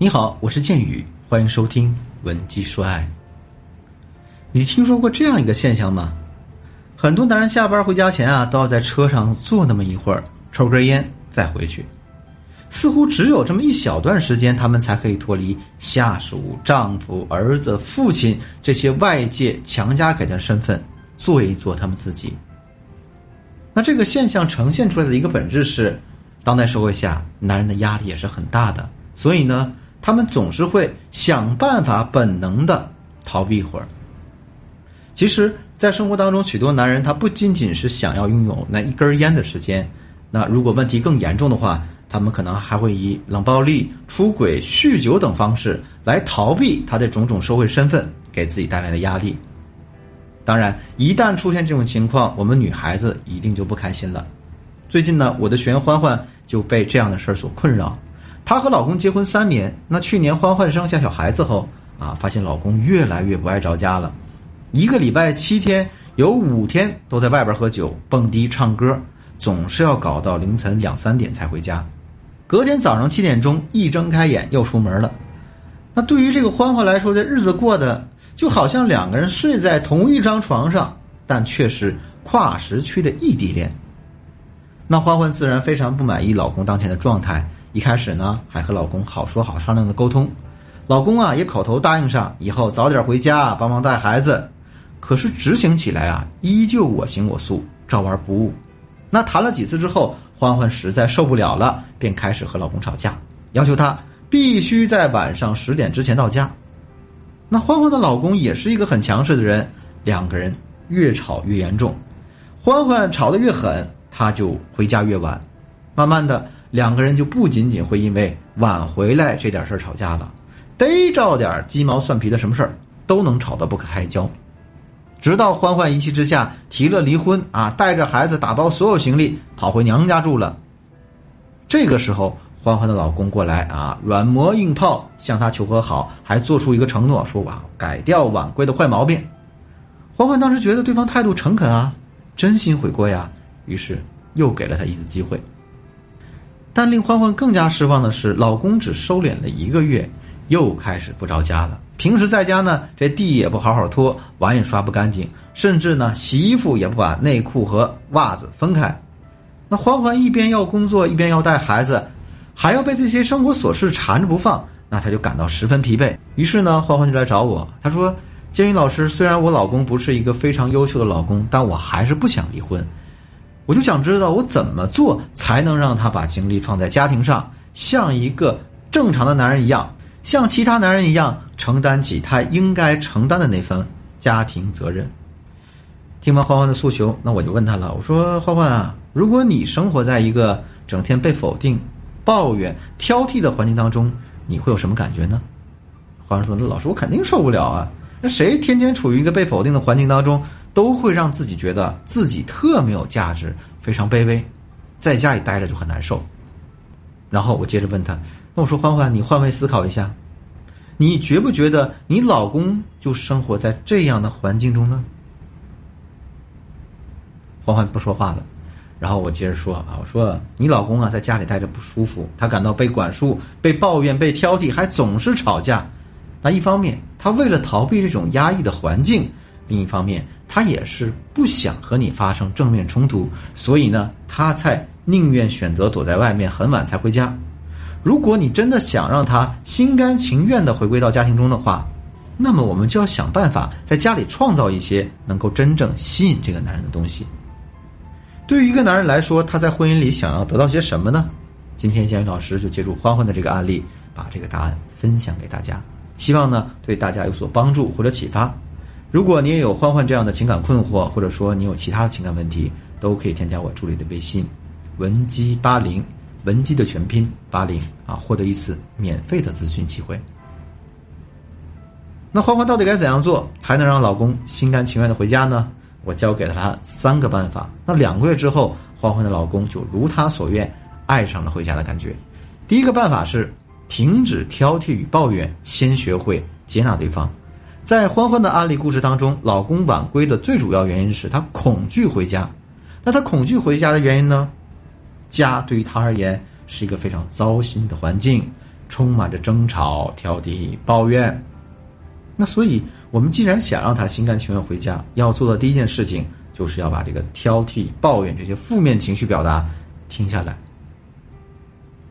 你好，我是剑宇，欢迎收听《文姬说爱》。你听说过这样一个现象吗？很多男人下班回家前啊，都要在车上坐那么一会儿，抽根烟再回去。似乎只有这么一小段时间，他们才可以脱离下属、丈夫、儿子、父亲这些外界强加给的身份，做一做他们自己。那这个现象呈现出来的一个本质是，当代社会下男人的压力也是很大的，所以呢。他们总是会想办法本能的逃避一会儿。其实，在生活当中，许多男人他不仅仅是想要拥有那一根烟的时间，那如果问题更严重的话，他们可能还会以冷暴力、出轨、酗酒等方式来逃避他的种种社会身份给自己带来的压力。当然，一旦出现这种情况，我们女孩子一定就不开心了。最近呢，我的学员欢欢就被这样的事儿所困扰。她和老公结婚三年，那去年欢欢生下小孩子后啊，发现老公越来越不爱着家了，一个礼拜七天有五天都在外边喝酒、蹦迪、唱歌，总是要搞到凌晨两三点才回家，隔天早上七点钟一睁开眼又出门了。那对于这个欢欢来说，这日子过得就好像两个人睡在同一张床上，但却是跨时区的异地恋。那欢欢自然非常不满意老公当前的状态。一开始呢，还和老公好说好商量的沟通，老公啊也口头答应上以后早点回家帮忙带孩子，可是执行起来啊，依旧我行我素，照玩不误。那谈了几次之后，欢欢实在受不了了，便开始和老公吵架，要求他必须在晚上十点之前到家。那欢欢的老公也是一个很强势的人，两个人越吵越严重，欢欢吵得越狠，他就回家越晚，慢慢的。两个人就不仅仅会因为晚回来这点事儿吵架了，逮着点鸡毛蒜皮的什么事儿都能吵得不可开交，直到欢欢一气之下提了离婚啊，带着孩子打包所有行李跑回娘家住了。这个时候，欢欢的老公过来啊，软磨硬泡向她求和好，还做出一个承诺，说哇改掉晚归的坏毛病。欢欢当时觉得对方态度诚恳啊，真心悔过呀，于是又给了他一次机会。但令欢欢更加失望的是，老公只收敛了一个月，又开始不着家了。平时在家呢，这地也不好好拖，碗也刷不干净，甚至呢，洗衣服也不把内裤和袜子分开。那欢欢一边要工作，一边要带孩子，还要被这些生活琐事缠着不放，那他就感到十分疲惫。于是呢，欢欢就来找我，他说：“建宇老师，虽然我老公不是一个非常优秀的老公，但我还是不想离婚。”我就想知道我怎么做才能让他把精力放在家庭上，像一个正常的男人一样，像其他男人一样承担起他应该承担的那份家庭责任。听完欢欢的诉求，那我就问他了，我说：“欢欢啊，如果你生活在一个整天被否定、抱怨、挑剔的环境当中，你会有什么感觉呢？”欢欢说：“那老师，我肯定受不了啊！那谁天天处于一个被否定的环境当中？”都会让自己觉得自己特没有价值，非常卑微，在家里待着就很难受。然后我接着问他：“那我说欢欢，你换位思考一下，你觉不觉得你老公就生活在这样的环境中呢？”欢欢不说话了。然后我接着说：“啊，我说你老公啊，在家里待着不舒服，他感到被管束、被抱怨、被挑剔，还总是吵架。那一方面，他为了逃避这种压抑的环境。”另一方面，他也是不想和你发生正面冲突，所以呢，他才宁愿选择躲在外面，很晚才回家。如果你真的想让他心甘情愿的回归到家庭中的话，那么我们就要想办法在家里创造一些能够真正吸引这个男人的东西。对于一个男人来说，他在婚姻里想要得到些什么呢？今天建宇老师就借助欢欢的这个案例，把这个答案分享给大家，希望呢对大家有所帮助或者启发。如果你也有欢欢这样的情感困惑，或者说你有其他的情感问题，都可以添加我助理的微信，文姬八零，文姬的全拼八零啊，获得一次免费的咨询机会。那欢欢到底该怎样做才能让老公心甘情愿的回家呢？我教给了他三个办法。那两个月之后，欢欢的老公就如他所愿，爱上了回家的感觉。第一个办法是停止挑剔与抱怨，先学会接纳对方。在欢欢的案例故事当中，老公晚归的最主要原因是他恐惧回家。那他恐惧回家的原因呢？家对于他而言是一个非常糟心的环境，充满着争吵、挑剔、抱怨。那所以，我们既然想让他心甘情愿回家，要做的第一件事情就是要把这个挑剔、抱怨这些负面情绪表达停下来。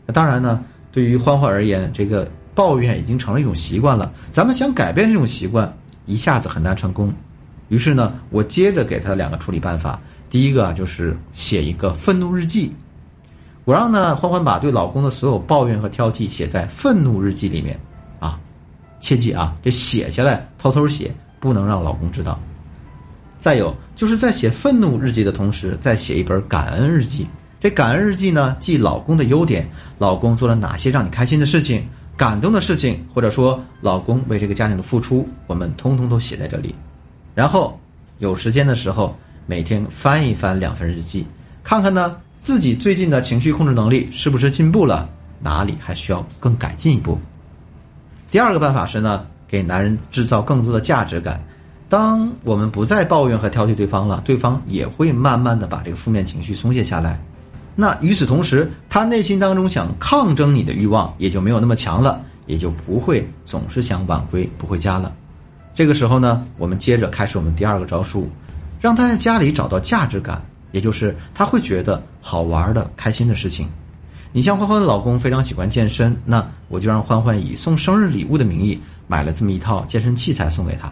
那当然呢，对于欢欢而言，这个抱怨已经成了一种习惯了。咱们想改变这种习惯，一下子很难成功。于是呢，我接着给他两个处理办法。第一个啊，就是写一个愤怒日记。我让呢欢欢把对老公的所有抱怨和挑剔写在愤怒日记里面，啊，切记啊，这写下来偷偷写，不能让老公知道。再有就是在写愤怒日记的同时，再写一本感恩日记。这感恩日记呢，记老公的优点，老公做了哪些让你开心的事情、感动的事情，或者说老公为这个家庭的付出，我们通通都写在这里。然后有时间的时候，每天翻一翻两份日记，看看呢。自己最近的情绪控制能力是不是进步了？哪里还需要更改进一步？第二个办法是呢，给男人制造更多的价值感。当我们不再抱怨和挑剔对方了，对方也会慢慢的把这个负面情绪松懈下来。那与此同时，他内心当中想抗争你的欲望也就没有那么强了，也就不会总是想晚归不回家了。这个时候呢，我们接着开始我们第二个招数，让他在家里找到价值感。也就是他会觉得好玩的、开心的事情。你像欢欢的老公非常喜欢健身，那我就让欢欢以送生日礼物的名义买了这么一套健身器材送给她。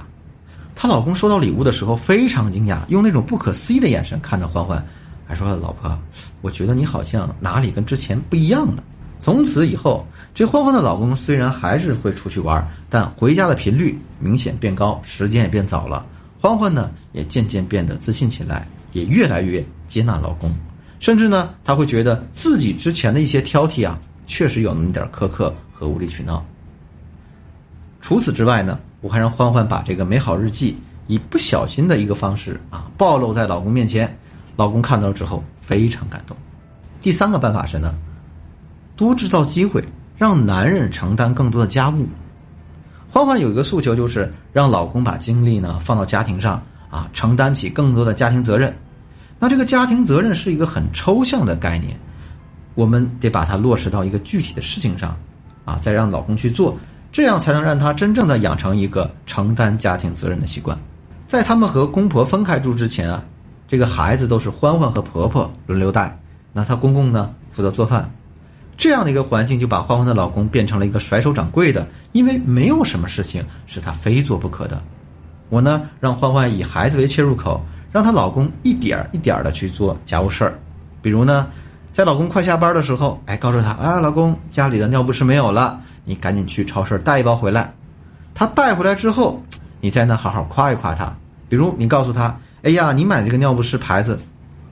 她老公收到礼物的时候非常惊讶，用那种不可思议的眼神看着欢欢，还说：“老婆，我觉得你好像哪里跟之前不一样了。”从此以后，这欢欢的老公虽然还是会出去玩，但回家的频率明显变高，时间也变早了。欢欢呢，也渐渐变得自信起来。也越来越接纳老公，甚至呢，他会觉得自己之前的一些挑剔啊，确实有那么点苛刻和无理取闹。除此之外呢，我还让欢欢把这个美好日记以不小心的一个方式啊暴露在老公面前，老公看到之后非常感动。第三个办法是呢，多制造机会，让男人承担更多的家务。欢欢有一个诉求，就是让老公把精力呢放到家庭上啊，承担起更多的家庭责任。那这个家庭责任是一个很抽象的概念，我们得把它落实到一个具体的事情上，啊，再让老公去做，这样才能让他真正的养成一个承担家庭责任的习惯。在他们和公婆分开住之前啊，这个孩子都是欢欢和婆婆轮流带，那她公公呢负责做饭，这样的一个环境就把欢欢的老公变成了一个甩手掌柜的，因为没有什么事情是他非做不可的。我呢让欢欢以孩子为切入口。让她老公一点儿一点儿的去做家务事儿，比如呢，在老公快下班的时候，哎，告诉他啊，老公家里的尿不湿没有了，你赶紧去超市带一包回来。他带回来之后，你在那好好夸一夸他，比如你告诉他，哎呀，你买这个尿不湿牌子，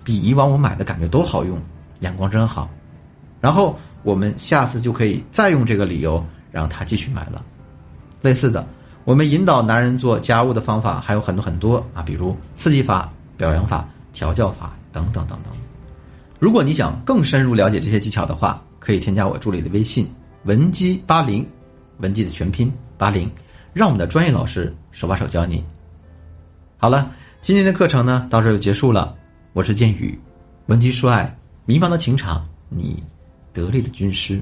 比以往我买的感觉都好用，眼光真好。然后我们下次就可以再用这个理由让他继续买了。类似的。我们引导男人做家务的方法还有很多很多啊，比如刺激法、表扬法、调教法等等等等。如果你想更深入了解这些技巧的话，可以添加我助理的微信文姬八零，文姬的全拼八零，让我们的专业老师手把手教你。好了，今天的课程呢到这就结束了。我是剑宇，文姬说爱，迷茫的情场，你得力的军师。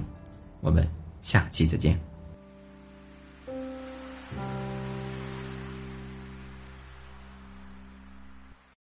我们下期再见。